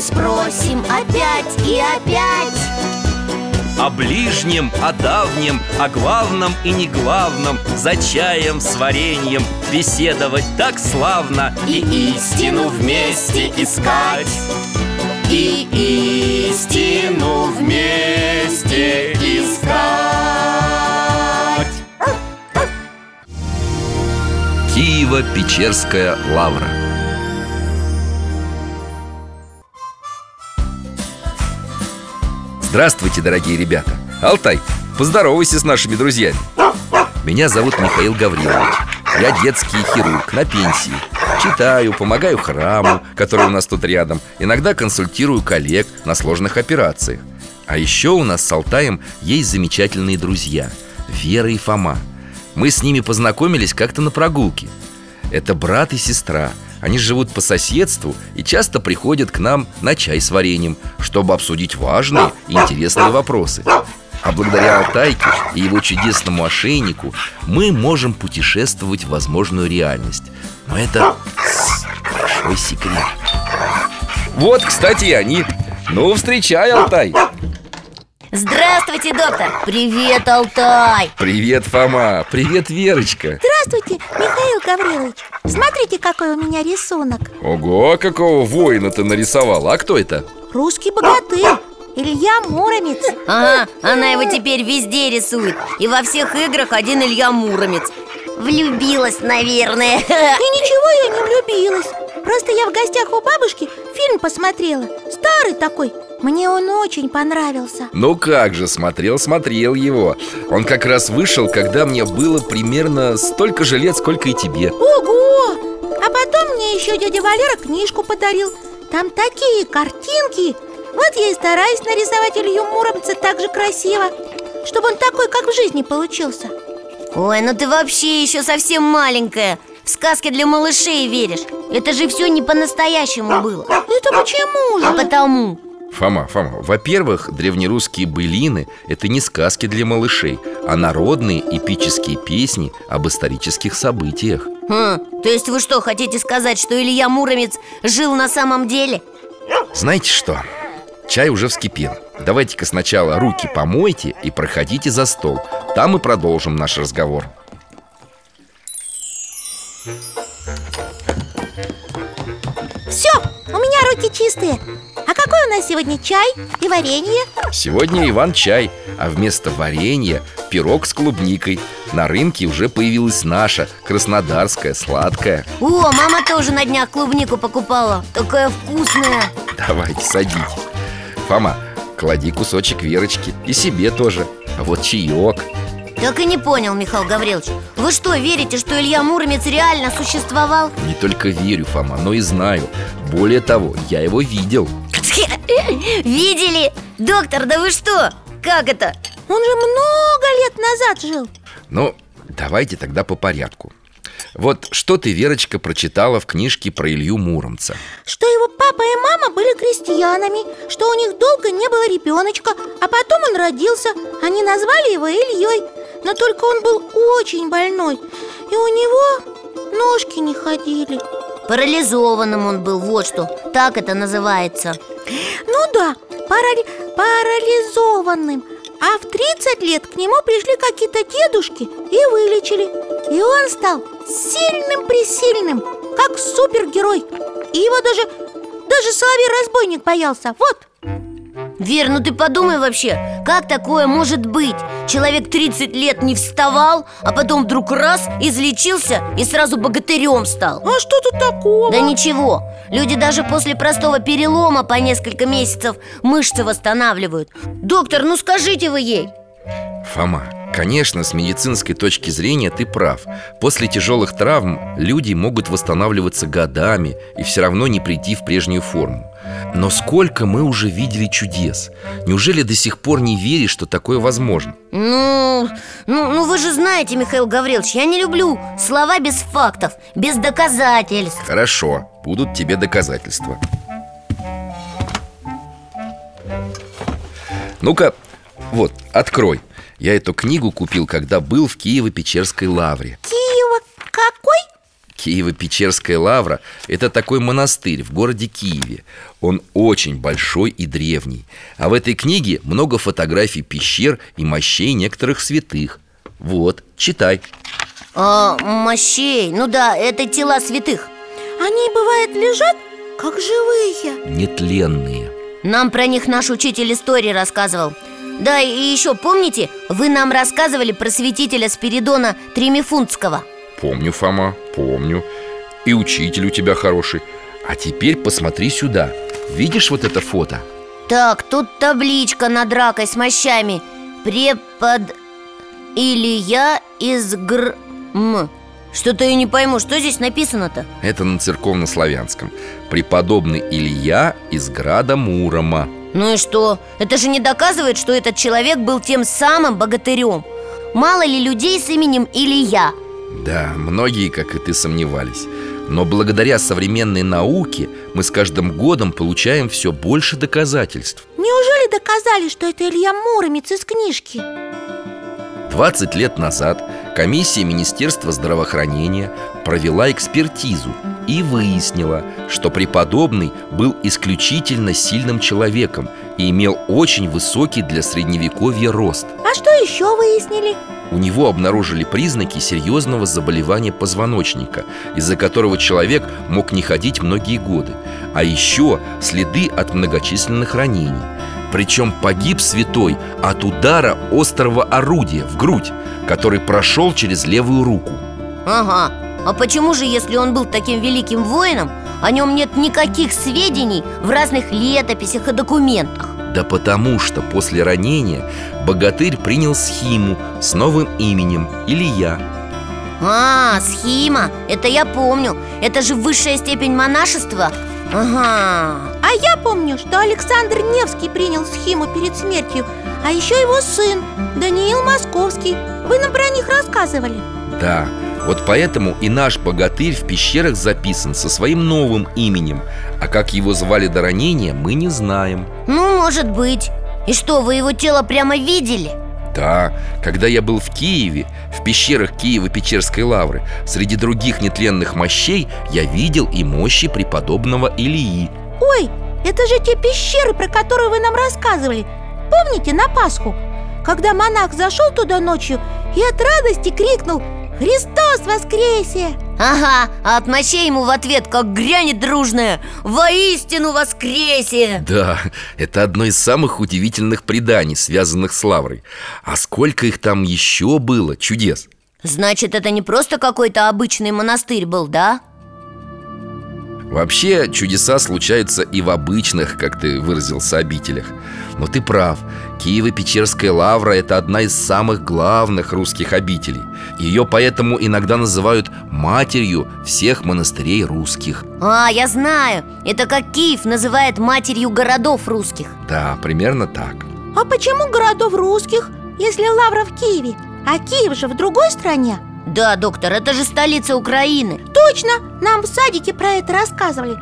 Мы спросим опять и опять. О ближнем, о давнем, о главном и не главном За чаем с вареньем беседовать так славно И истину вместе искать. И истину вместе искать. Киево-Печерская лавра Здравствуйте, дорогие ребята. Алтай, поздоровайся с нашими друзьями. Меня зовут Михаил Гаврилович. Я детский хирург на пенсии. Читаю, помогаю храму, который у нас тут рядом. Иногда консультирую коллег на сложных операциях. А еще у нас с Алтаем есть замечательные друзья Вера и Фома. Мы с ними познакомились как-то на прогулке. Это брат и сестра Они живут по соседству и часто приходят к нам на чай с вареньем Чтобы обсудить важные и интересные вопросы а благодаря Алтайке и его чудесному ошейнику мы можем путешествовать в возможную реальность. Но это большой секрет. Вот, кстати, и они. Ну, встречай, Алтай. Здравствуйте, доктор Привет, Алтай Привет, Фома. Привет, Верочка. Здравствуйте, Михаил Гаврилович Смотрите, какой у меня рисунок Ого, какого воина ты нарисовал. А кто это? Русский богатырь Илья Муромец Ага, она его теперь везде рисует И во всех играх один Илья Муромец Влюбилась, наверное И ничего я не влюбилась Просто я в гостях у бабушки фильм посмотрела. Старый такой. Мне он очень понравился. Ну как же, смотрел, смотрел его. Он как раз вышел, когда мне было примерно столько же лет, сколько и тебе. Ого! А потом мне еще дядя Валера книжку подарил. Там такие картинки. Вот я и стараюсь нарисовать Илью Муромца так же красиво Чтобы он такой, как в жизни получился. Ой, ну ты вообще еще совсем маленькая В сказки для малышей веришь. Это же все не по-настоящему было. Это почему же? А потому. Фома, Фома, во-первых, древнерусские былины – это не сказки для малышей, а народные эпические песни об исторических событиях. Хм, То есть вы что, хотите сказать, что Илья Муромец жил на самом деле? Знаете что? Чай уже вскипел. Давайте-ка сначала руки помойте и проходите за стол. Там мы продолжим наш разговор Все, у меня руки чистые. А какой у нас сегодня чай и варенье? Сегодня Иван чай, а вместо варенья пирог с клубникой. На рынке уже появилась наша, краснодарская, сладкая. О, мама тоже на днях клубнику покупала. Такая вкусная. Давайте, садитесь. Фома, клади кусочек Верочки И себе тоже. А вот чаек Так и не понял, Михаил Гаврилович. Вы что, верите, что Илья Муромец реально существовал? Не только верю, Фома, но и знаю. Более того, я его видел. Видели? Доктор, да вы что? Как это? Он же много лет назад жил. Ну, давайте тогда по порядку. Вот что ты, Верочка, прочитала в книжке про Илью Муромца? Что его папа и мама были крестьянами Что у них долго не было ребеночка А потом он родился. Они назвали его Ильей Но только он был очень больной И у него ножки не ходили. Парализованным он был, вот что Так это называется. Ну да, парали... парализованным. А в 30 лет к нему пришли какие-то дедушки и вылечили. И он стал сильным-пресильным, как супергерой. И его даже, даже соловей-разбойник боялся, вот Вер, ну ты подумай вообще, как такое может быть? Человек 30 лет не вставал, а потом вдруг раз, излечился и сразу богатырем стал А что тут такого? Да ничего, люди даже после простого перелома по несколько месяцев мышцы восстанавливают Доктор, ну скажите вы ей Фома, конечно, с медицинской точки зрения ты прав. После тяжелых травм люди могут восстанавливаться годами И все равно не прийти в прежнюю форму. Но сколько мы уже видели чудес? Неужели до сих пор не веришь, что такое возможно? Ну, ну, ну вы же знаете, Михаил Гаврилович, я не люблю слова без фактов, без доказательств. Хорошо, будут тебе доказательства. Ну-ка, вот, открой Я эту книгу купил, когда был в Киево-Печерской лавре. Киева какой? Киево-Печерская лавра – это такой монастырь в городе Киеве. Он очень большой и древний. А в этой книге много фотографий пещер и мощей некоторых святых. Вот, читай. А, Мощей, ну да, это тела святых. Они, бывает, лежат, как живые. Нетленные. Нам про них наш учитель истории рассказывал Да, и еще помните, вы нам рассказывали про святителя Спиридона Тремифунтского Помню, Фома, помню. И учитель у тебя хороший. А теперь посмотри сюда. Видишь вот это фото? Так, тут табличка над ракой с мощами. Препод Илья из Гр... М. Что-то я не пойму, что здесь написано-то? Это на церковнославянском. Преподобный Илья из града Мурома Ну и что? Это же не доказывает, что этот человек был тем самым богатырем Мало ли людей с именем Илья Да, многие, как и ты, сомневались Но благодаря современной науке мы с каждым годом получаем все больше доказательств Неужели доказали, что это Илья Муромец из книжки? 20 лет назад комиссия Министерства здравоохранения провела экспертизу и выяснила, что преподобный был исключительно сильным человеком и имел очень высокий для средневековья рост. А что еще выяснили? У него обнаружили признаки серьезного заболевания позвоночника, из-за которого человек мог не ходить многие годы, а еще следы от многочисленных ранений. Причем погиб святой от удара острого орудия в грудь, который прошел через левую руку. Ага, а почему же, если он был таким великим воином, о нем нет никаких сведений в разных летописях и документах? Да потому что после ранения богатырь принял схиму с новым именем Илья. А, схима, это я помню. Это же высшая степень монашества Ага. А я помню, что Александр Невский принял схему перед смертью А еще его сын, Даниил Московский. Вы нам про них рассказывали? Да, вот поэтому и наш богатырь в пещерах записан со своим новым именем. А как его звали до ранения, мы не знаем. Ну, может быть. И что, вы его тело прямо видели? Да, когда я был в Киеве, в пещерах Киева-Печерской лавры Среди других нетленных мощей я видел и мощи преподобного Илии Ой, это же те пещеры, про которые вы нам рассказывали Помните, на Пасху? Когда монах зашел туда ночью и от радости крикнул «Христос воскресе!» Ага, а от мощей ему в ответ как грянет дружная Воистину воскресе! Да, это одно из самых удивительных преданий, связанных с лаврой А сколько их там еще было, чудес Значит, это не просто какой-то обычный монастырь был, да? Вообще, чудеса случаются и в обычных, как ты выразился, обителях. Но ты прав, Киево-Печерская лавра – это одна из самых главных русских обителей. Ее поэтому иногда называют матерью всех монастырей русских А, я знаю, это как Киев называет матерью городов русских. Да, примерно так. А почему городов русских, если Лавра в Киеве? А Киев же в другой стране Да, доктор, это же столица Украины. Точно, нам в садике про это рассказывали.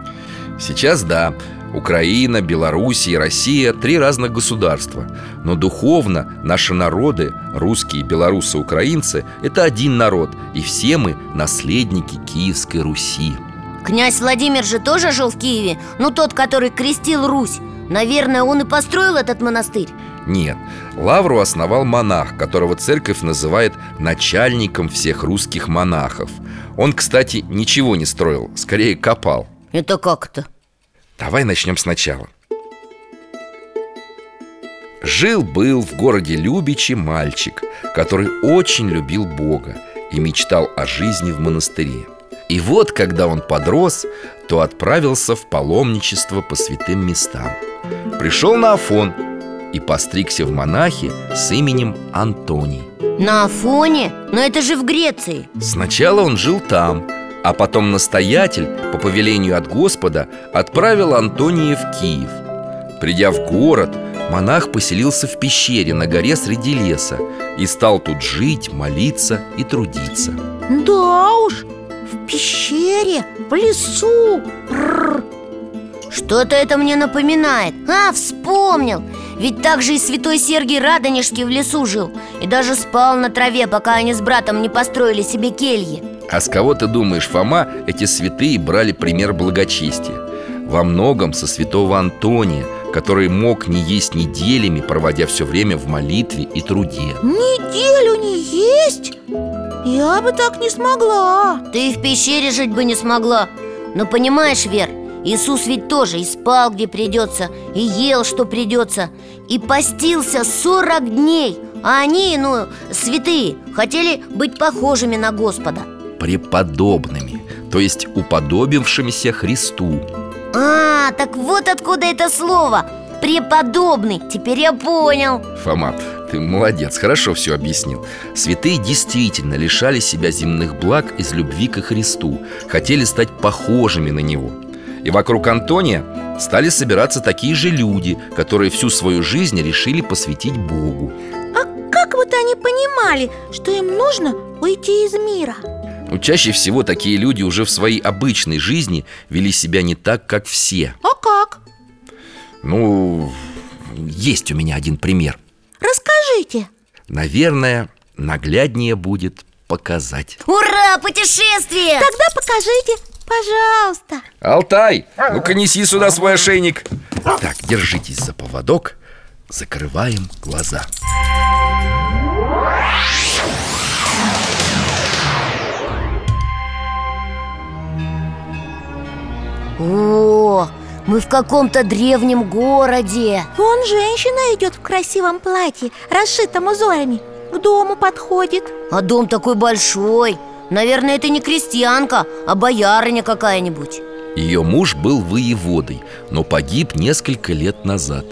Сейчас да, Украина, Белоруссия и Россия – три разных государства. Но духовно наши народы, русские, белорусы, украинцы – это один народ И все мы – наследники Киевской Руси. Князь Владимир же тоже жил в Киеве? Ну, тот, который крестил Русь. Наверное, он и построил этот монастырь Нет, Лавру основал монах, которого церковь называет начальником всех русских монахов Он, кстати, ничего не строил, скорее копал. Это как-то? Давай начнем сначала. Жил-был в городе Любичи мальчик, который очень любил Бога и мечтал о жизни в монастыре. И вот, когда он подрос, то отправился в паломничество по святым местам. Пришел на Афон и постригся в монахи с именем Антоний. На Афоне? Но это же в Греции. Сначала он жил там, а потом настоятель, по повелению от Господа, отправил Антония в Киев. Придя в город, монах поселился в пещере на горе среди леса И стал тут жить, молиться и трудиться. Да уж, в пещере, в лесу. Что-то это мне напоминает. А, вспомнил Ведь так же и святой Сергий Радонежский в лесу жил И даже спал на траве, пока они с братом не построили себе кельи А с кого ты думаешь, Фома, эти святые брали пример благочестия? Во многом со святого Антония, который мог не есть неделями, проводя все время в молитве и труде Неделю не есть? Я бы так не смогла Ты и в пещере жить бы не смогла Но понимаешь, Вер, Иисус ведь тоже и спал, где придется И ел, что придется И постился 40 дней. А они, ну, святые, хотели быть похожими на Господа. Преподобными, то есть уподобившимися Христу. А, так вот откуда это слово. Преподобный, теперь я понял. Фома, ты молодец, хорошо все объяснил. Святые действительно лишали себя земных благ из любви ко Христу Хотели стать похожими на Него И вокруг Антония стали собираться такие же люди Которые всю свою жизнь решили посвятить Богу А как вот они понимали, что им нужно уйти из мира? Но чаще всего такие люди уже в своей обычной жизни вели себя не так, как все А как? Ну, есть у меня один пример Расскажите Наверное, нагляднее будет показать Ура, путешествие! Тогда покажите, пожалуйста. Алтай, ну-ка неси сюда свой ошейник. Так, держитесь за поводок Закрываем глаза. О, мы в каком-то древнем городе. Вон женщина идет в красивом платье, расшитом узорами. К дому подходит. А дом такой большой Наверное, это не крестьянка, а боярыня какая-нибудь. Ее муж был воеводой, но погиб несколько лет назад.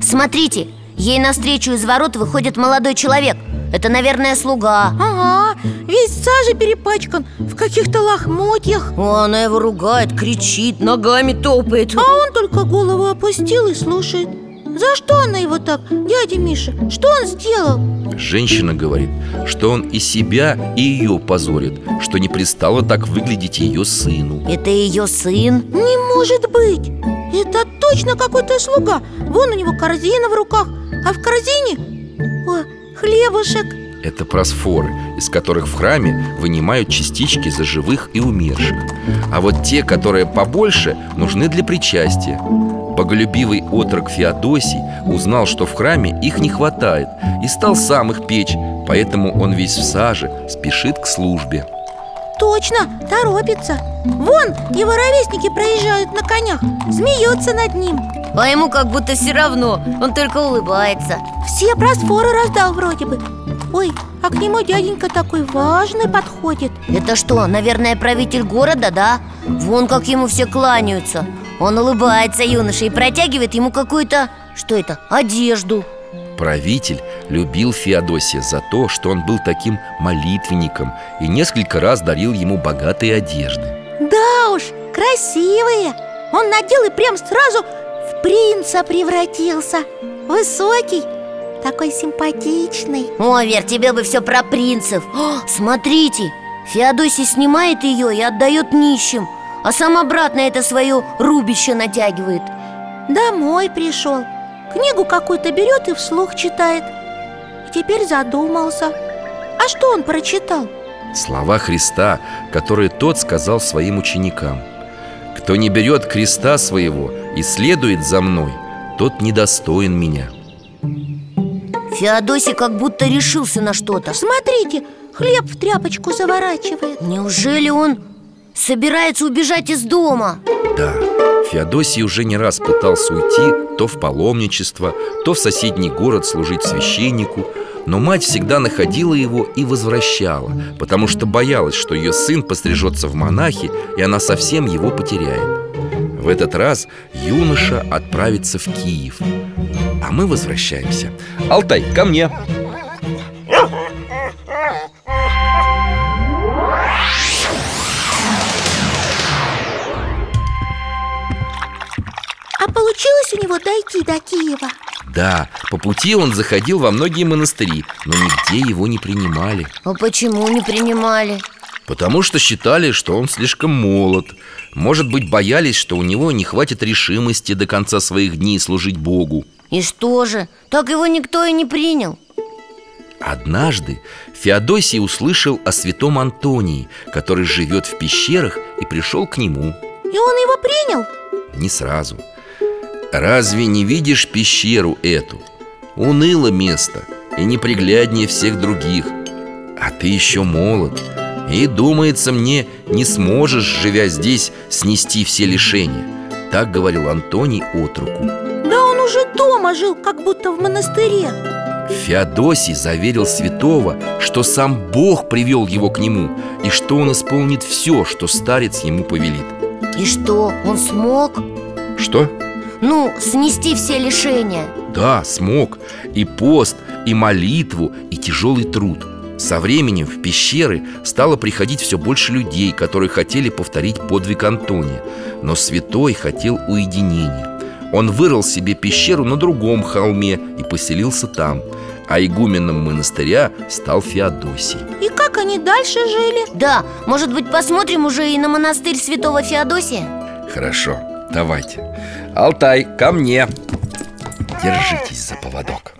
Смотрите, ей навстречу из ворот выходит молодой человек. Это, наверное, слуга. Ага, весь в саже перепачкан, в каких-то лохмотьях. О, Она его ругает, кричит, ногами топает. А он только голову опустил и слушает За что она его так, дядя Миша? Что он сделал? Женщина говорит, что он и себя, и ее позорит Что не пристало так выглядеть ее сыну Это ее сын? Не может быть! Это точно какой-то слуга Вон у него корзина в руках А в корзине... О, хлебушек Это просфоры, из которых в храме вынимают частички за живых и умерших А вот те, которые побольше, нужны для причастия Боголюбивый отрок Феодосий узнал, что в храме их не хватает И стал сам их печь Поэтому он весь в саже, спешит к службе. Точно, торопится. Вон, его ровесники проезжают на конях Смеются над ним. А ему как будто все равно, он только улыбается. Все просфоры раздал вроде бы. Ой, а к нему дяденька такой важный подходит. Это что, наверное, правитель города, да? Вон как ему все кланяются Он улыбается юноше и протягивает ему какую-то, что это, одежду. Правитель любил Феодосия за то, что он был таким молитвенником И несколько раз дарил ему богатые одежды. Да уж, красивые. Он надел и прям сразу в принца превратился. Высокий, такой симпатичный. О, Вер, тебе бы все про принцев. О, Смотрите, Феодосий снимает ее и отдает нищим А сам обратно это свое рубище натягивает. Домой пришел Книгу какую-то берет и вслух читает. И теперь задумался. А что он прочитал? Слова Христа, которые тот сказал своим ученикам. Кто не берет креста своего и следует за мной, тот недостоин меня Феодосий как будто решился на что-то. Смотрите, хлеб в тряпочку заворачивает. Неужели он собирается убежать из дома. Да, Феодосий уже не раз пытался уйти То в паломничество, то в соседний город служить священнику Но мать всегда находила его и возвращала Потому что боялась, что ее сын пострижется в монахи И она совсем его потеряет. В этот раз юноша отправится в Киев. А мы возвращаемся. Алтай, ко мне у него дойти до Киева? Да, по пути он заходил во многие монастыри Но нигде его не принимали. А почему не принимали? Потому что считали, что он слишком молод. Может быть, боялись, что у него не хватит решимости до конца своих дней служить Богу. И что же, так его никто и не принял. Однажды Феодосий услышал о святом Антонии Который живет в пещерах и пришел к нему. И он его принял? Не сразу Разве не видишь пещеру эту? Уныло место и непригляднее всех других А ты еще молод И, думается мне, не сможешь, живя здесь, снести все лишения Так говорил Антоний отруку Да он уже дома жил, как будто в монастыре Феодосий заверил святого, что сам Бог привел его к нему И что он исполнит все, что старец ему повелит И что, он смог? Что? Ну, снести все лишения. Да, смог. И пост, и молитву, и тяжелый труд. Со временем в пещеры стало приходить все больше людей Которые хотели повторить подвиг Антония. Но святой хотел уединения. Он вырыл себе пещеру на другом холме И поселился там. А игуменом монастыря стал Феодосий. И как они дальше жили? Да, может быть, посмотрим уже и на монастырь святого Феодосия? Хорошо, давайте Алтай, ко мне. Держитесь за поводок.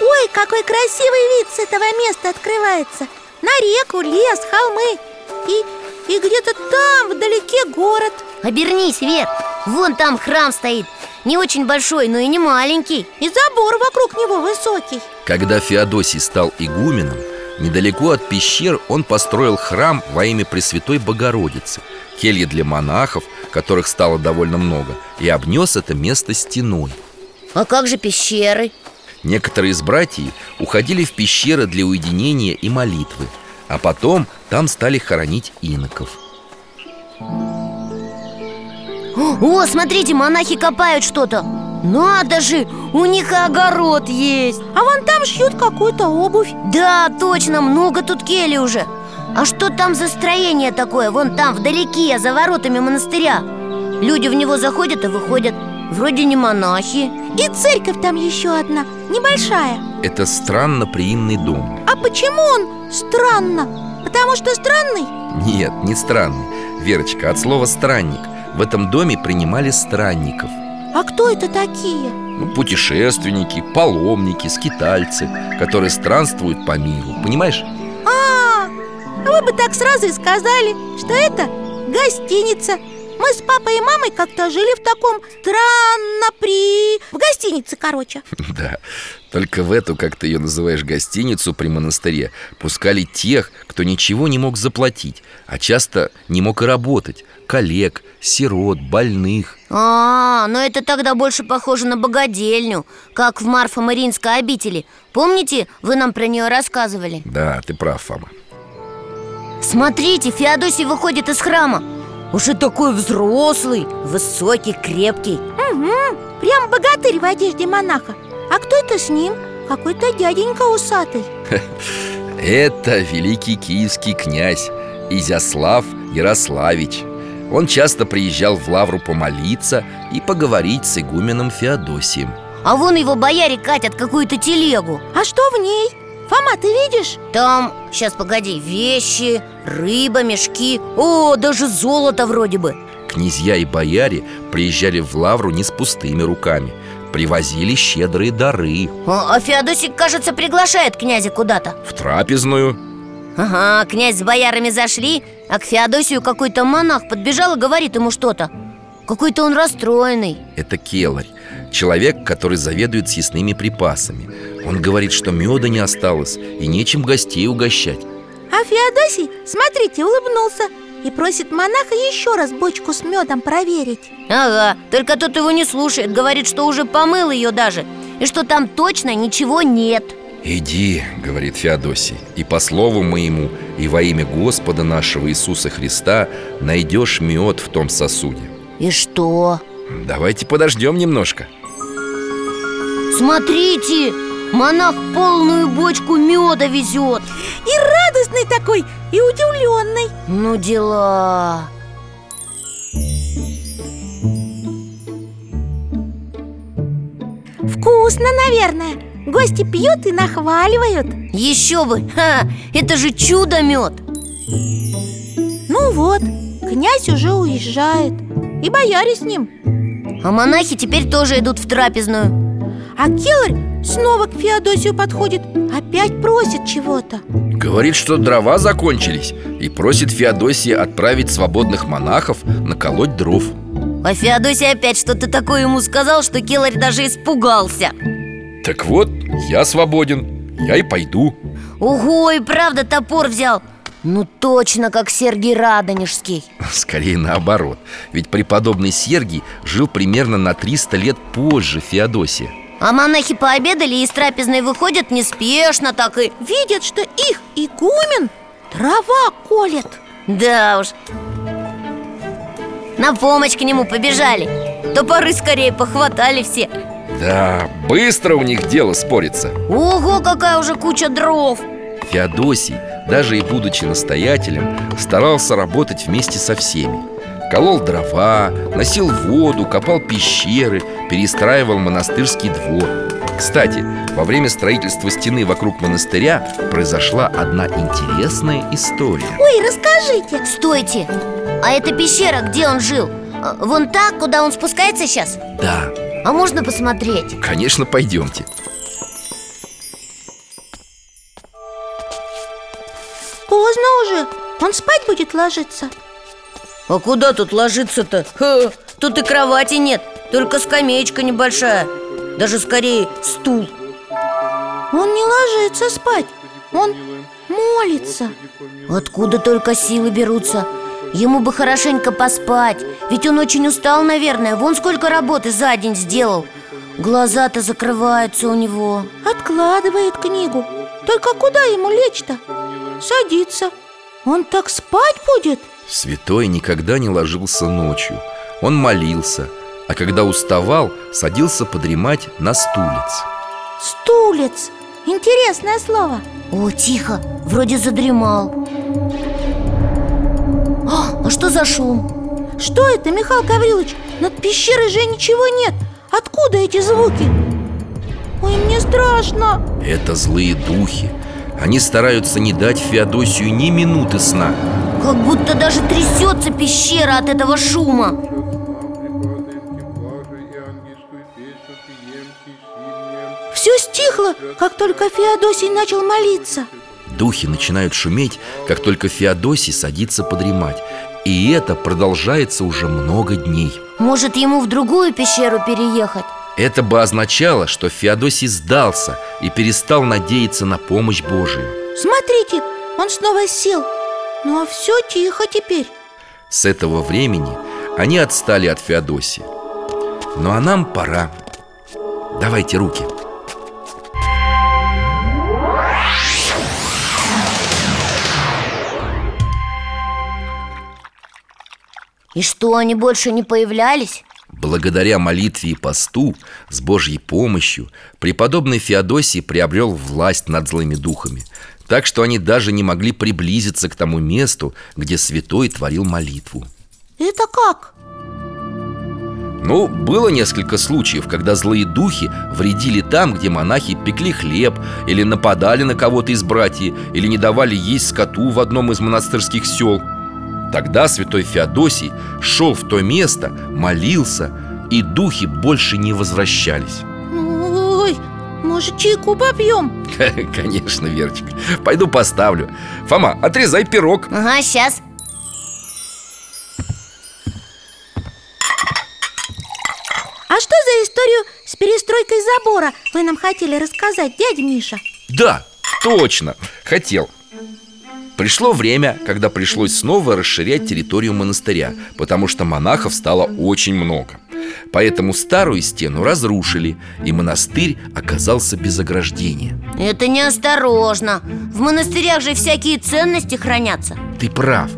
Ой, какой красивый вид с этого места открывается. На реку, лес, холмы. И, и где-то там вдалеке город. Обернись, Вер, вон там храм стоит Не очень большой, но и не маленький И забор вокруг него высокий Когда Феодосий стал игуменом, недалеко от пещер он построил храм во имя Пресвятой Богородицы, кельи для монахов, которых стало довольно много, и обнес это место стеной. А как же пещеры? Некоторые из братьев уходили в пещеры для уединения и молитвы, а потом там стали хоронить иноков. О, смотрите, монахи копают что-то Надо же, у них и огород есть А вон там шьют какую-то обувь Да, точно, много тут кели уже А что там за строение такое? Вон там, вдалеке, за воротами монастыря Люди в него заходят и выходят Вроде не монахи И церковь там еще одна, небольшая Это странно приимный дом. А почему он странно? Потому что странный? Нет, не странный. Верочка, от слова странник. В этом доме принимали странников. А кто это такие? Ну, путешественники, паломники, скитальцы, которые странствуют по миру. Понимаешь? А, вы бы так сразу и сказали, что это гостиница Мы с папой и мамой как-то жили в таком странно при... В гостинице, короче. Да, только в эту, как ты ее называешь, гостиницу при монастыре Пускали тех, кто ничего не мог заплатить А часто не мог и работать Коллег, сирот, больных. А, но это тогда больше похоже на богадельню Как в Марфа-Мариинской обители. Помните, вы нам про нее рассказывали? Да, ты прав, Фома. Смотрите, Феодосий выходит из храма Уже такой взрослый, высокий, крепкий. Угу, прям богатырь в одежде монаха. А кто это с ним? Какой-то дяденька усатый. Это великий киевский князь Изяслав Ярославич. Он часто приезжал в Лавру помолиться и поговорить с игуменом Феодосием. А вон его бояре катят какую-то телегу. А что в ней? Фома, ты видишь? Там, сейчас погоди, вещи, рыба, мешки. О, даже золото вроде бы. Князья и бояре приезжали в Лавру не с пустыми руками. Привозили щедрые дары. А, а Феодосий, кажется, приглашает князя куда-то. В трапезную. Ага, князь с боярами зашли А к Феодосию какой-то монах подбежал и говорит ему что-то. Какой-то он расстроенный. Это келарь, человек, который заведует съестными припасами. Он говорит, что меда не осталось и нечем гостей угощать. А Феодосий, смотрите, улыбнулся И просит монаха еще раз бочку с медом проверить. Ага, только тот его не слушает Говорит, что уже помыл ее даже И что там точно ничего нет. «Иди, — говорит Феодосий, — и по слову моему, и во имя Господа нашего Иисуса Христа найдешь мед в том сосуде И что? Давайте подождем немножко Смотрите, монах полную бочку меда везет. И радостный такой, и удивленный. Ну дела. Вкусно, наверное. Гости пьют и нахваливают. Еще бы, Ха, это же чудо-мед. Ну вот, князь уже уезжает. И бояре с ним. А монахи теперь тоже идут в трапезную А Келарь снова к Феодосию подходит Опять просит чего-то. Говорит, что дрова закончились И просит Феодосия отправить свободных монахов наколоть дров. А Феодосий опять что-то такое ему сказал, что Келарь даже испугался. Так вот, я свободен, я и пойду. Ого, и правда топор взял. Ну точно, как Сергий Радонежский. Скорее наоборот. Ведь преподобный Сергий жил примерно на 300 лет позже Феодосия А монахи пообедали и из трапезной выходят неспешно так и Видят, что их игумен трава колет. Да уж. На помощь к нему побежали. Топоры скорее похватали все. Да, быстро у них дело спорится. Ого, какая уже куча дров. Феодосий, даже и будучи настоятелем, старался работать вместе со всеми Колол дрова, носил воду, копал пещеры, перестраивал монастырский двор. Кстати, во время строительства стены вокруг монастыря произошла одна интересная история. Ой, расскажите. Стойте, а эта пещера, где он жил? А, Вон та, куда он спускается сейчас? Да, А можно посмотреть? конечно, пойдемте. Поздно уже, он спать будет ложиться А куда тут ложиться-то? Ха, Тут и кровати нет, только скамеечка небольшая Даже скорее стул Он не ложится спать, он молится Откуда только силы берутся? Ему бы хорошенько поспать Ведь он очень устал, наверное Вон сколько работы за день сделал Глаза-то закрываются у него Откладывает книгу Только куда ему лечь-то? Садится Он так спать будет? Святой никогда не ложился ночью. Он молился А когда уставал, садился подремать на стулец. Стулец? Интересное слово. О, тихо, вроде задремал. А, а что за шум? Что это, Михаил Гаврилович? Над пещерой же ничего нет. Откуда эти звуки? Ой, мне страшно. Это злые духи. Они стараются не дать Феодосию ни минуты сна Как будто даже трясется пещера от этого шума. Все стихло, как только Феодосий начал молиться. Духи начинают шуметь, как только Феодосий садится подремать. И это продолжается уже много дней. Может, ему в другую пещеру переехать? Это бы означало, что Феодосий сдался и перестал надеяться на помощь Божию. Смотрите, он снова сел Но все тихо теперь. С этого времени они отстали от Феодосия Ну а нам пора. Давайте руки. И что, они больше не появлялись? Благодаря молитве и посту, с Божьей помощью, преподобный Феодосий приобрел власть над злыми духами Так что они даже не могли приблизиться к тому месту, где святой творил молитву. Это как? Ну, было несколько случаев, когда злые духи вредили там, где монахи пекли хлеб Или нападали на кого-то из братьев Или не давали есть скоту в одном из монастырских сел. Тогда святой Феодосий шел в то место, молился И духи больше не возвращались может чайку попьем? Конечно, Верочка. Пойду поставлю. Фома, отрезай пирог. Ага, сейчас за историю с перестройкой забора вы нам хотели рассказать, дядя Миша? Да, точно, хотел Пришло время, когда пришлось снова расширять территорию монастыря Потому что монахов стало очень много. Поэтому старую стену разрушили И монастырь оказался без ограждения. Это неосторожно. В монастырях же всякие ценности хранятся. Ты прав.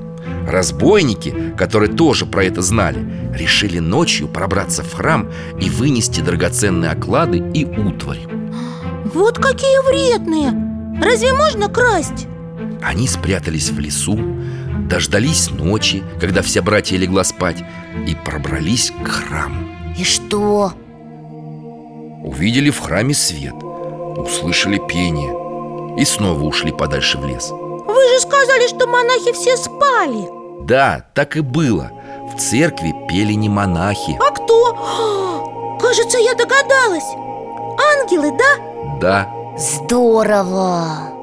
Разбойники, которые тоже про это знали Решили ночью пробраться в храм И вынести драгоценные оклады и утварь. Вот какие вредные! Разве можно красть? Они спрятались в лесу Дождались ночи, когда вся братья легла спать И пробрались к храму И что? Увидели в храме свет Услышали пение И снова ушли подальше в лес Вы же сказали, что монахи все спали Да, так и было В церкви пели не монахи А кто? Кажется, я догадалась Ангелы, да? Да, Здорово!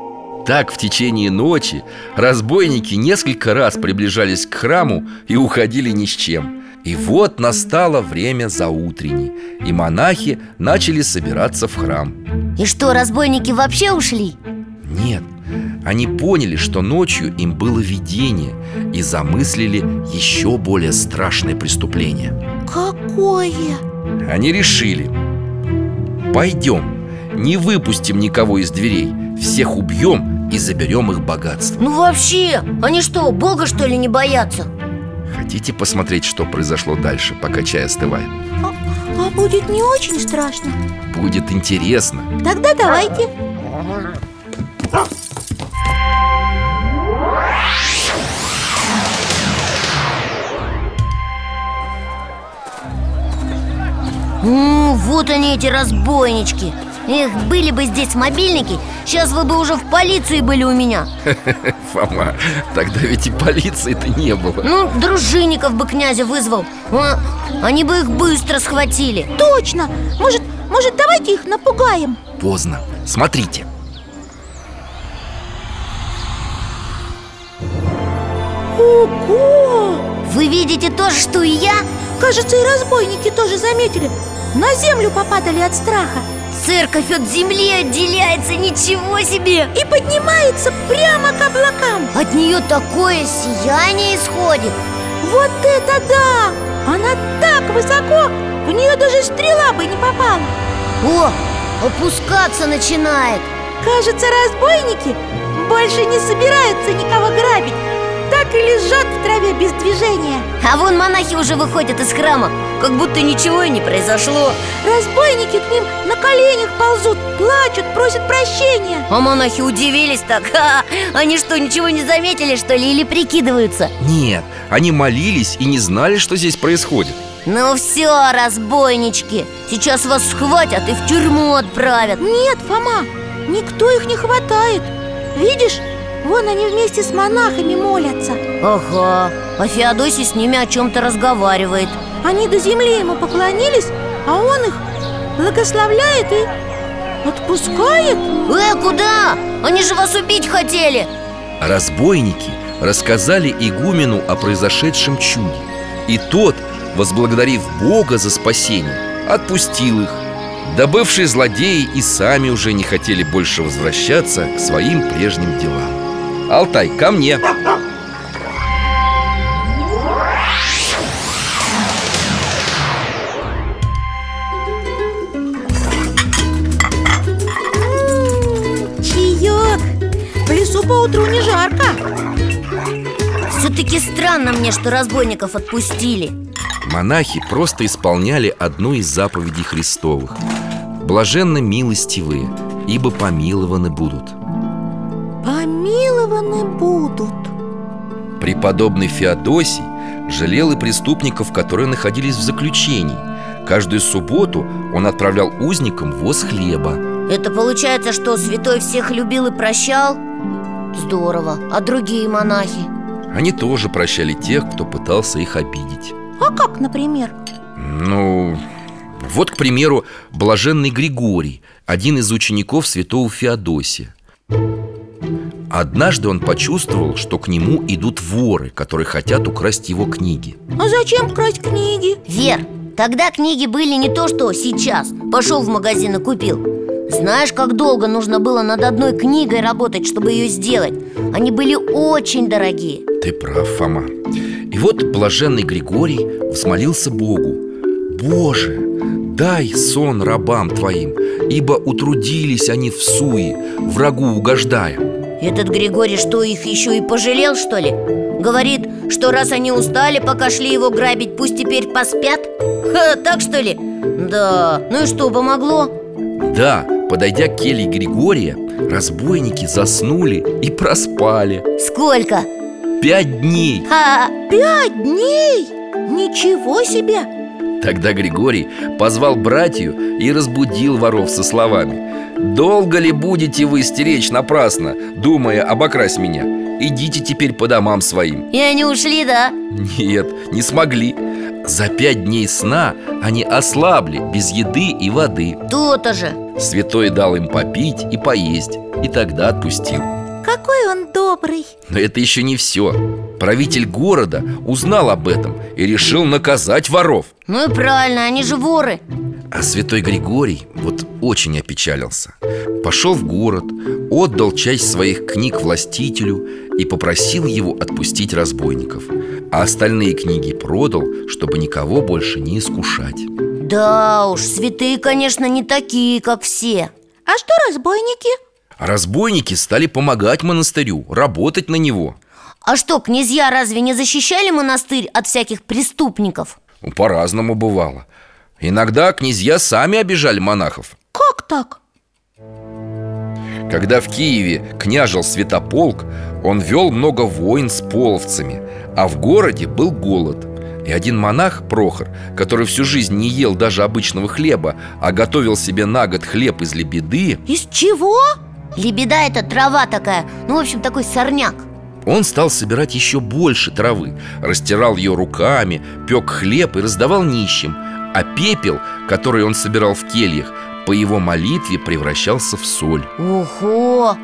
Так в течение ночи разбойники несколько раз приближались к храму и уходили ни с чем И вот настало время заутренней И монахи начали собираться в храм И что, разбойники вообще ушли? Нет, они поняли, что ночью им было видение И замыслили еще более страшное преступление Какое? Они решили Пойдем, не выпустим никого из дверей Всех убьем и заберем их богатство. Ну вообще, они что, Бога что ли не боятся? Хотите посмотреть, что произошло дальше, пока чай остывает? А, а будет не очень страшно? Будет интересно. Тогда давайте. М, вот они эти разбойнички Эх, были бы здесь мобильники Сейчас вы бы уже в полиции были у меня Фома, тогда ведь и полиции-то не было Ну, дружинников бы князя вызвал а, Они бы их быстро схватили Точно! Может, может давайте их напугаем? Поздно, смотрите Ого! Вы видите то же, что и я? Кажется, и разбойники тоже заметили На землю попадали от страха Церковь от земли отделяется, ничего себе! И поднимается прямо к облакам. От нее такое сияние исходит. Вот это да! Она так высоко, в нее даже стрела бы не попала. О, опускаться начинает. Кажется, разбойники больше не собираются никого грабить. Так и лежат траве без движения. А вон монахи уже выходят из храма. Как будто ничего и не произошло. Разбойники к ним на коленях ползут, плачут, просят прощения. А монахи удивились так. Ха, Они что, ничего не заметили, что ли, или прикидываются? Нет, они молились и не знали, что здесь происходит. Ну все, разбойнички. Сейчас вас схватят и в тюрьму отправят. Нет, Фома, никто их не хватает. Видишь, вон они вместе с монахами молятся. Ага, а Феодосий с ними о чем-то разговаривает. Они до земли ему поклонились, а он их благословляет и отпускает. Э, куда? Они же вас убить хотели. Разбойники рассказали игумену о произошедшем чуде. И тот, возблагодарив Бога за спасение, отпустил их. Да бывшие злодеи и сами уже не хотели больше возвращаться к своим прежним делам Алтай, ко мне! Чаек В лесу поутру не жарко. Все-таки странно мне, что разбойников отпустили. Монахи просто исполняли одну из заповедей Христовых. Блаженно милостивые, ибо помилованы будут Преподобный Феодосий жалел и преступников, которые находились в заключении Каждую субботу он отправлял узникам воз хлеба Это получается, что святой всех любил и прощал? Здорово, а другие монахи? Они тоже прощали тех, кто пытался их обидеть А как, например? Ну, вот, к примеру, блаженный Григорий Один из учеников святого Феодосия Однажды он почувствовал, что к нему идут воры, которые хотят украсть его книги. А зачем красть книги? Вер, Тогда книги были не то, что сейчас. Пошел в магазин и купил. Знаешь, как долго нужно было над одной книгой работать, чтобы ее сделать? Они были очень дорогие. Ты прав, Фома. И вот блаженный Григорий взмолился Богу. Боже, дай сон рабам твоим Ибо утрудились они в суе, врагу угождая Этот Григорий что, их еще и пожалел, что ли? Говорит, что раз они устали, пока шли его грабить, пусть теперь поспят? Ха, так что ли? Да, ну и что, помогло? Да, подойдя к келье Григория, разбойники заснули и проспали Сколько? Пять дней Ха, Пять дней? Ничего себе! Тогда Григорий позвал братью и разбудил воров со словами. «Долго ли будете вы стеречь напрасно, думая обокрасть меня? Идите теперь по домам своим» и они ушли, да? Нет, не смогли. За пять дней сна они ослабли без еды и воды. То-то же. Святой дал им попить и поесть И тогда отпустил. Какой он добрый. Но это еще не все Правитель города узнал об этом И решил наказать воров. Ну и правильно, они же воры. А святой Григорий вот очень опечалился. Пошел в город, отдал часть своих книг властителю И попросил его отпустить разбойников. А остальные книги продал, чтобы никого больше не искушать. Да уж, святые, конечно, не такие, как все. А что разбойники? Разбойники стали помогать монастырю, работать на него А что, князья разве не защищали монастырь от всяких преступников? Ну, По-разному бывало Иногда князья сами обижали монахов Как так? Когда в Киеве княжил Святополк, он вел много войн с половцами, а в городе был голод. И один монах, Прохор, который всю жизнь не ел даже обычного хлеба, а готовил себе на год хлеб из лебеды, Из чего? Лебеда – это трава такая, ну, в общем, такой сорняк он стал собирать еще больше травы, растирал ее руками, пек хлеб и раздавал нищим, а пепел, который он собирал в кельях, по его молитве превращался в соль. Ого!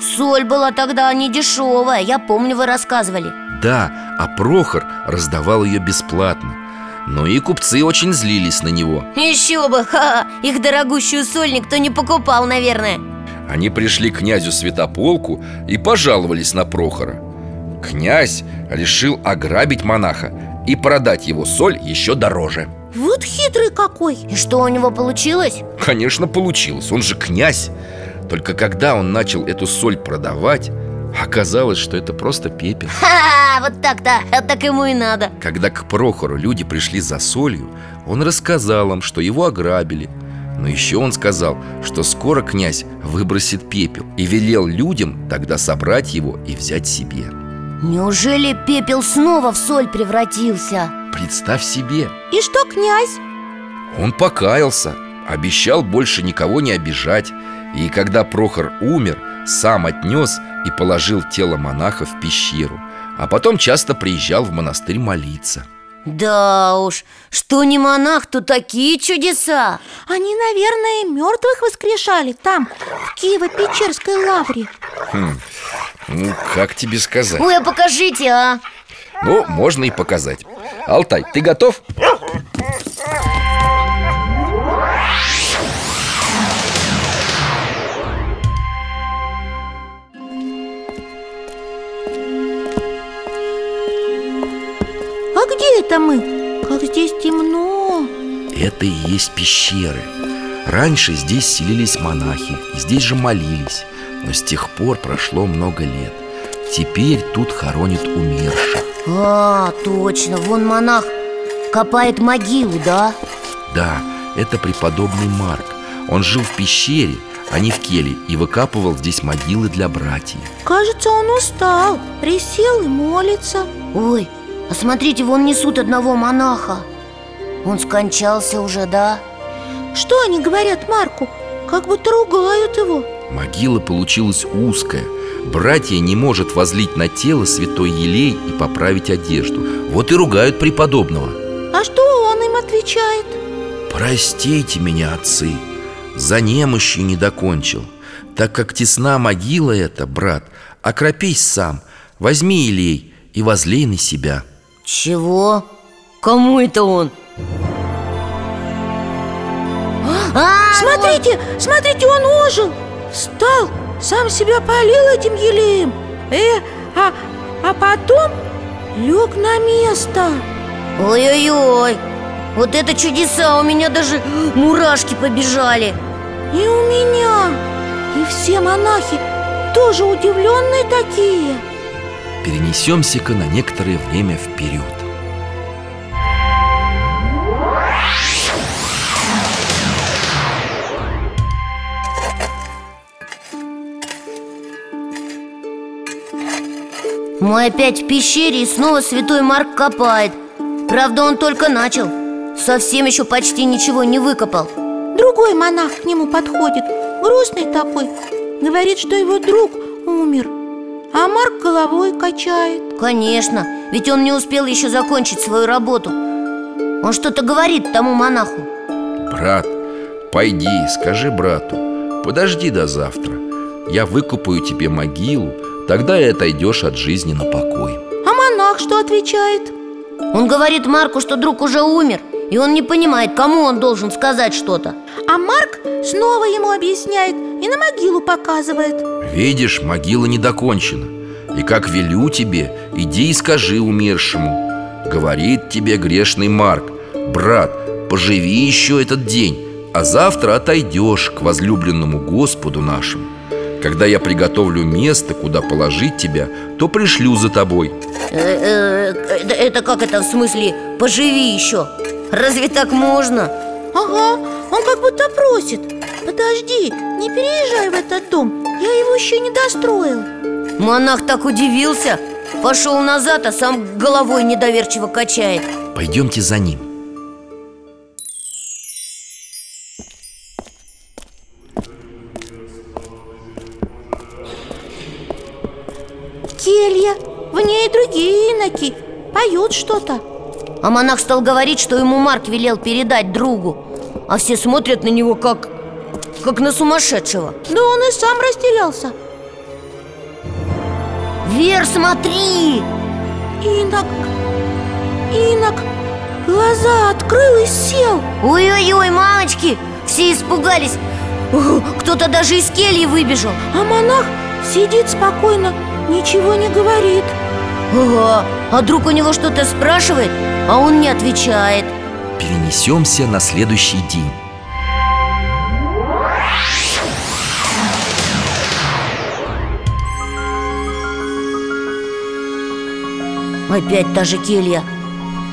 Соль была тогда не дешевая, я помню, вы рассказывали. Да, а Прохор раздавал ее бесплатно. Но и купцы очень злились на него. Еще бы, ха, их дорогущую соль никто не покупал, наверное. Они пришли к князю Святополку и пожаловались на Прохора Князь решил ограбить монаха и продать его соль еще дороже Вот хитрый какой И что у него получилось? Конечно, получилось, он же князь Только когда он начал эту соль продавать Оказалось, что это просто пепел Ха, вот так-то, а так ему и надо Когда к Прохору люди пришли за солью, он рассказал им, что его ограбили. Но еще он сказал, что скоро князь выбросит пепел и велел людям тогда собрать его и взять себе. Неужели пепел снова в соль превратился? Представь себе, И что, князь? он покаялся, обещал больше никого не обижать. И когда Прохор умер, сам отнес и положил тело монаха в пещеру, а потом часто приезжал в монастырь молиться. Да уж, что не монах, то такие чудеса Они, наверное, мертвых воскрешали там, в Киево-Печерской лавре Ну, как тебе сказать? Ой, а покажите, а Ну, можно и показать Алтай, ты готов? А где это мы? Как здесь темно Это и есть пещеры Раньше здесь селились монахи и здесь же молились Но с тех пор прошло много лет. Теперь тут хоронят умерших. А, точно, вон монах копает могилу, да? Да, это преподобный Марк. Он жил в пещере, а не в келье И выкапывал здесь могилы для братьев. Кажется, он устал Присел и молится. Ой, а смотрите, вон несут одного монаха. Он скончался уже, да? Что они говорят Марку? Как будто ругают его Могила получилась узкая. Братья не может возлить на тело святой елей и поправить одежду. Вот и ругают преподобного. А что он им отвечает? Простите меня, отцы, за немощью не докончил. Так как тесна могила эта, брат, окропись сам Возьми елей и возлей на себя Чего? Кому это он? Смотрите, смотрите, он ожил Встал, сам себя полил этим елеем. Э, а, а потом лег на место. Ой-ой-ой Вот это чудеса, у меня даже мурашки побежали. И у меня И все монахи тоже удивленные такие. Перенесемся-ка на некоторое время вперед Мы опять в пещере и снова святой Марк копает. Правда, он только начал. Совсем еще почти ничего не выкопал. Другой монах к нему подходит Грустный такой. Говорит, что его друг умер А Марк головой качает. Конечно, ведь он не успел еще закончить свою работу. Он что-то говорит тому монаху. Брат, пойди, скажи брату Подожди до завтра. Я выкупаю тебе могилу Тогда и отойдешь от жизни на покой. А монах что отвечает? Он говорит Марку, что друг уже умер И он не понимает, кому он должен сказать что-то. А Марк снова ему объясняет и на могилу показывает. Видишь, могила не докончена. И как велю тебе, иди и скажи умершему. Говорит тебе грешный Марк Брат, поживи еще этот день А завтра отойдешь к возлюбленному Господу нашему Когда я приготовлю место, куда положить тебя То пришлю за тобой Э, э, это, это как это в смысле поживи еще? Разве так можно? Ага, он как будто просит. Подожди, не переезжай в этот дом Я его еще не достроил Монах так удивился Пошел назад, а сам головой недоверчиво качает. Пойдемте за ним Келья, в ней другие иноки. Поют что-то. А монах стал говорить, что ему Марк велел передать другу. А все смотрят на него как... как на сумасшедшего. Да он и сам растерялся. Вер, смотри! Инок, инок Глаза открыл и сел. Ой-ой-ой, мамочки! Все испугались. Кто-то даже из кельи выбежал. А монах сидит спокойно, ничего не говорит. Ага, а друг у него что-то спрашивает, а он не отвечает. Перенесемся на следующий день. Опять та же келья.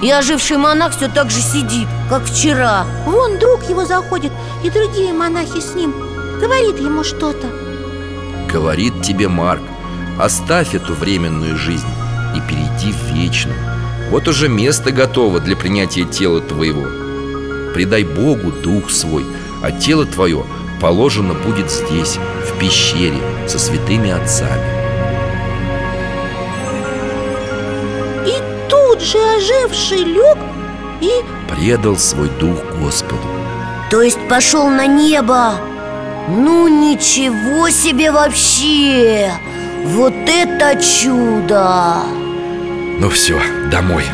И оживший монах все так же сидит, как вчера. Вон друг его заходит и другие монахи с ним. Говорит ему что-то. Говорит тебе Марк Оставь эту временную жизнь и перейди в вечную. Вот уже место готово для принятия тела твоего. Предай Богу дух свой, а тело твое положено будет здесь, в пещере, со святыми отцами. И тут же оживший лег и Предал свой дух Господу. То есть пошел на небо? Ну ничего себе вообще Вот это чудо! Ну все, домой.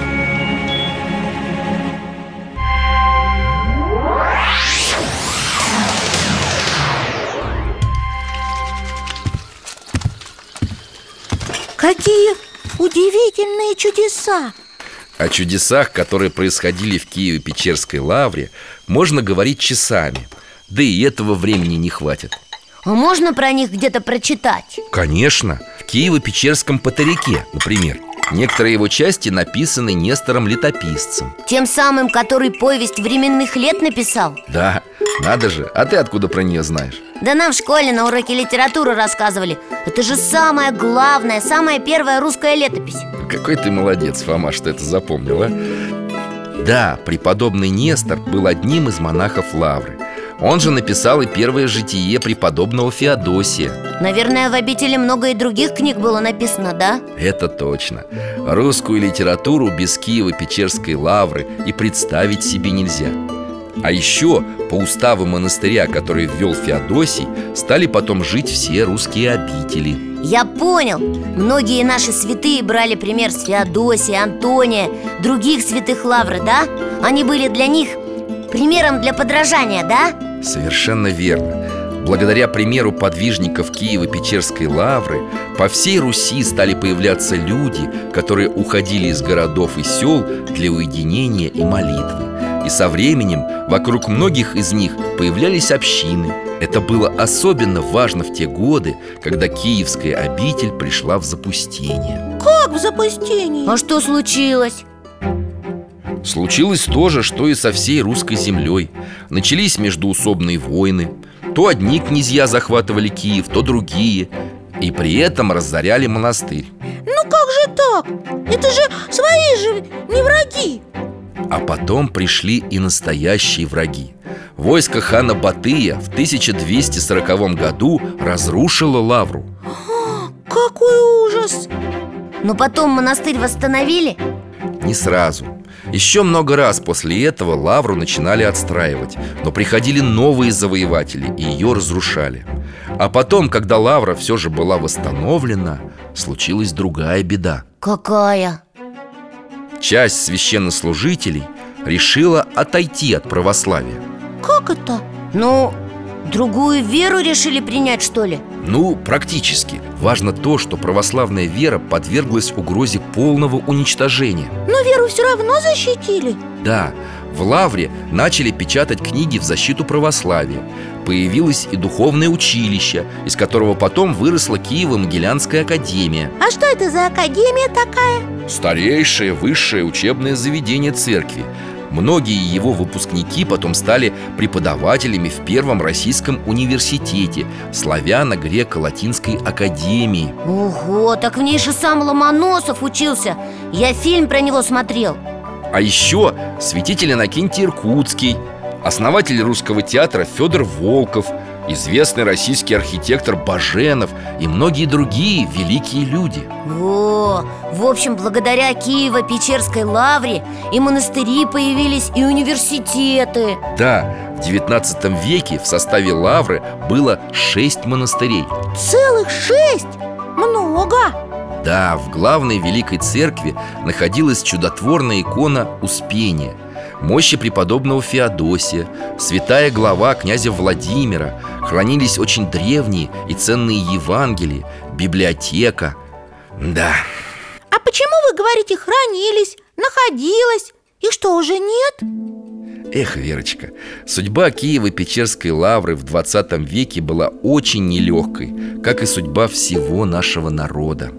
Какие удивительные чудеса! О чудесах, которые происходили в Киево-Печерской лавре, можно говорить часами. Да и этого времени не хватит А можно про них где-то прочитать? Конечно, в Киево-Печерском Патерике, например Некоторые его части написаны Нестором Летописцем Тем самым, который повесть временных лет написал? Да, надо же, а ты откуда про нее знаешь? Да нам в школе на уроке литературы рассказывали Это же самая главная, самая первая русская летопись Какой ты молодец, Фома, что это запомнил, а? Да, преподобный Нестор был одним из монахов Лавры Он же написал и первое житие преподобного Феодосия Наверное, в обители много и других книг было написано, да? Это точно Русскую литературу без Киева-Печерской лавры и представить себе нельзя А еще по уставу монастыря, который ввел Феодосий Стали потом жить все русские обители Я понял Многие наши святые брали пример с Феодосия, Антония Других святых лавры, да? Они были для них примером для подражания, да? Совершенно верно Благодаря примеру подвижников Киева-Печерской лавры По всей Руси стали появляться люди, которые уходили из городов и сел для уединения и молитвы И со временем вокруг многих из них появлялись общины Это было особенно важно в те годы, когда Киевская обитель пришла в запустение Как в запустении? А что случилось? Случилось то же, что и со всей русской землей. Начались междуусобные войны. То одни князья захватывали Киев, то другие. И при этом разоряли монастырь. Ну как же так? Это же свои же, не враги. А потом пришли и настоящие враги. Войско хана Батыя в 1240 году разрушило лавру. Какой ужас! Но потом монастырь восстановили? Не сразу Еще много раз после этого лавру начинали отстраивать Но приходили новые завоеватели и ее разрушали А потом, когда лавра все же была восстановлена Случилась другая беда Какая? Часть священнослужителей решила отойти от православия Как это? Ну, другую веру решили принять, что ли? Ну, практически. Важно то, что православная вера подверглась угрозе полного уничтожения. Но веру все равно защитили. Да, в Лавре начали печатать книги в защиту православия. Появилось и духовное училище, из которого потом выросла Киево-Могилянская академия. А что это за академия такая? Старейшее высшее учебное заведение церкви Многие его выпускники потом стали преподавателями в Первом Российском университете Славяно-Греко-Латинской академии. Ого, так в ней же сам Ломоносов учился. Я фильм про него смотрел. А еще святитель Иннокентий Иркутский Основатель русского театра Федор Волков Известный российский архитектор Баженов И многие другие великие люди. О, в общем, благодаря Киево-Печерской лавре И монастыри появились, и университеты. Да, в 19 веке в составе Лавры было шесть монастырей. Целых шесть? Много? Да, в главной великой церкви находилась чудотворная икона Успения Мощи преподобного Феодосия, святая глава князя Владимира Хранились очень древние и ценные Евангелия, библиотека Да, А почему вы говорите хранились, находилось? И что, уже нет? Эх, Верочка, судьба Киева-Печерской лавры в 20 веке была очень нелегкой Как и судьба всего нашего народа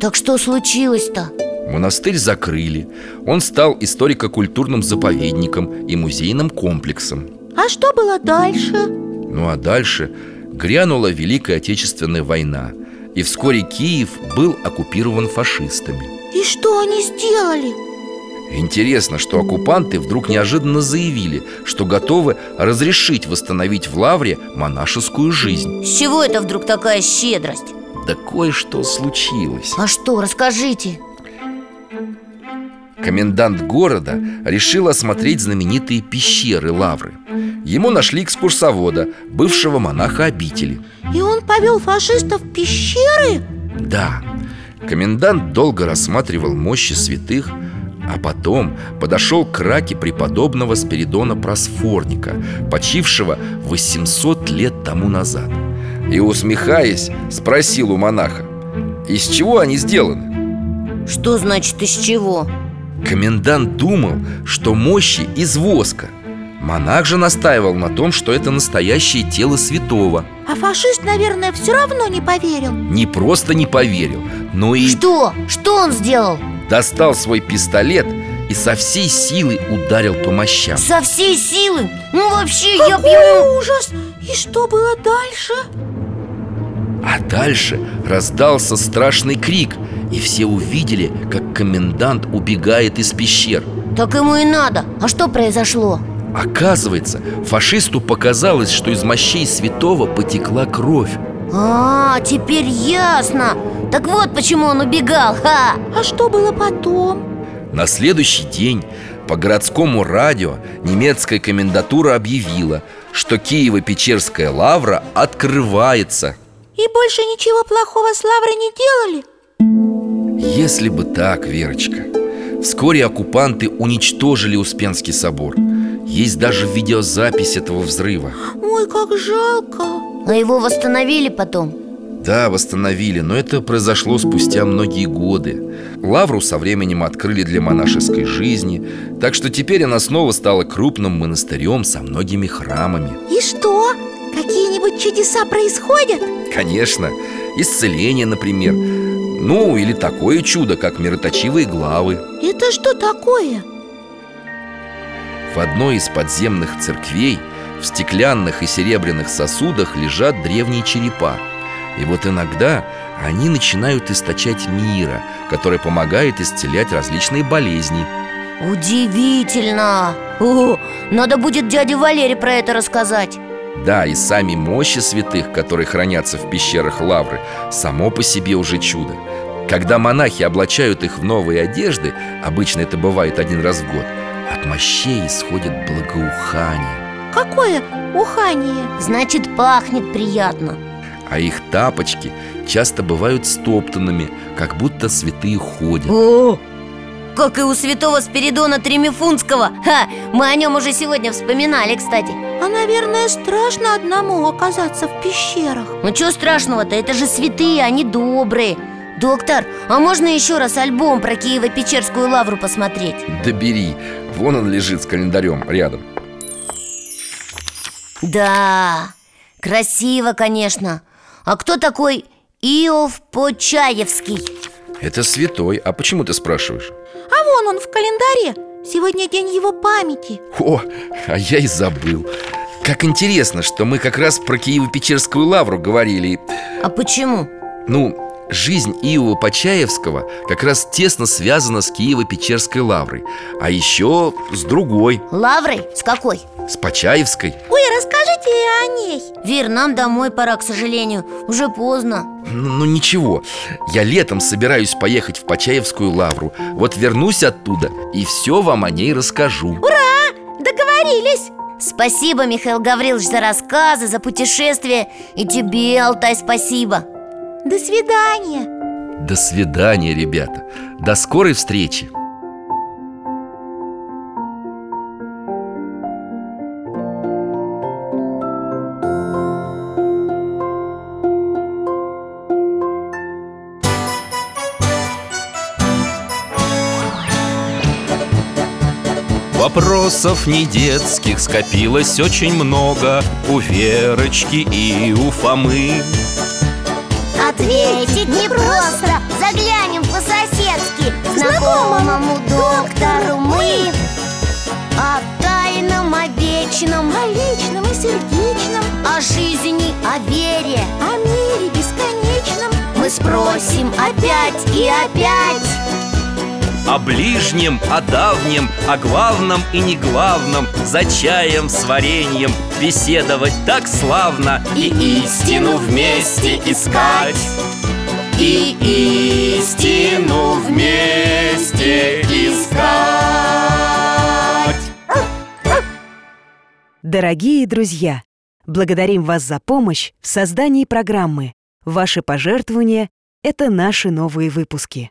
Так что случилось-то? Монастырь закрыли Он стал историко-культурным заповедником и музейным комплексом А что было дальше? Ну а дальше грянула Великая Отечественная война И вскоре Киев был оккупирован фашистами И что они сделали? Интересно, что оккупанты вдруг неожиданно заявили, что готовы разрешить восстановить в Лавре монашескую жизнь С чего это вдруг такая щедрость? Да кое-что случилось А что, расскажите Комендант города решил осмотреть знаменитые пещеры Лавры Ему нашли экскурсовода, бывшего монаха обители И он повел фашистов в пещеры? Да, комендант долго рассматривал мощи святых А потом подошел к раке преподобного Спиридона Просфорника Почившего 800 лет тому назад И, усмехаясь, спросил у монаха Из чего они сделаны? Что значит из чего? Комендант думал, что мощи из воска Монах же настаивал на том, что это настоящее тело святого А фашист, наверное, все равно не поверил Не просто не поверил, но и Что? Что он сделал? достал свой пистолет и со всей силы ударил по мощам Со всей силы? Ну вообще я б Какой ему... ужас! И что было дальше? А дальше раздался страшный крик И все увидели, как комендант убегает из пещер Так ему и надо А что произошло? Оказывается, фашисту показалось, что из мощей святого потекла кровь А, теперь ясно Так вот почему он убегал, ха! А что было потом? На следующий день по городскому радио немецкая комендатура объявила, что Киево-Печерская лавра открывается И больше ничего плохого с Лаврой не делали? Если бы так, Верочка Вскоре оккупанты уничтожили Успенский собор Есть даже видеозапись этого взрыва Ой, как жалко А его восстановили потом? Да, восстановили, но это произошло спустя многие годы Лавру со временем открыли для монашеской жизни Так что теперь она снова стала крупным монастырем со многими храмами И что? Какие-нибудь чудеса происходят? Конечно, исцеление, например Ну, или такое чудо, как мироточивые главы Это что такое? В одной из подземных церквей в стеклянных и серебряных сосудах лежат древние черепа И вот иногда они начинают источать мира, который помогает исцелять различные болезни Удивительно! О, надо будет дяде Валере про это рассказать Да, и сами мощи святых, которые хранятся в пещерах Лавры, само по себе уже чудо. Когда монахи облачают их в новые одежды, обычно это бывает один раз в год От мощей исходит благоухание. Какое ухание? Значит, пахнет приятно. А их тапочки часто бывают стоптанными, как будто святые ходят. О, как и у святого Спиридона Тремифунского Ха, мы о нем уже сегодня вспоминали, кстати. А, наверное, страшно одному оказаться в пещерах. Ну что страшного-то, это же святые, они добрые. Доктор, а можно еще раз альбом про Киево-Печерскую лавру посмотреть? Да бери, вон он лежит с календарем рядом. Да, красиво, конечно. А кто такой Иов Почаевский? Это святой, а почему ты спрашиваешь? А вон он в календаре. Сегодня день его памяти. О, а я и забыл. Как интересно, что мы как раз про Киево-Печерскую лавру говорили. А почему? Ну, жизнь Иова Почаевского как раз тесно связана с Киево-Печерской лаврой А еще с другой, Лаврой? С какой? с Почаевской. Ой, расскажите о ней. Вир, нам домой пора, к сожалению. Уже поздно. Ну, ну ничего, я летом собираюсь поехать в Почаевскую лавру. Вот вернусь оттуда и все вам о ней расскажу. Договорились. Спасибо, Михаил Гаврилович, за рассказы, за путешествие И тебе, Алтай, спасибо До свидания. До свидания, ребята. До скорой встречи. Вопросов не детских скопилось очень много У Верочки и у Фомы Ответить непросто. Заглянем по-соседски. Знакомому доктору мы О тайном, о вечном О личном и сердечном О жизни, о вере О мире бесконечном. Мы спросим опять и опять О ближнем, о давнем, о главном и не главном За чаем с вареньем беседовать так славно И истину вместе искать И истину вместе искать Дорогие друзья, благодарим вас за помощь в создании программы. Ваши пожертвования – это наши новые выпуски.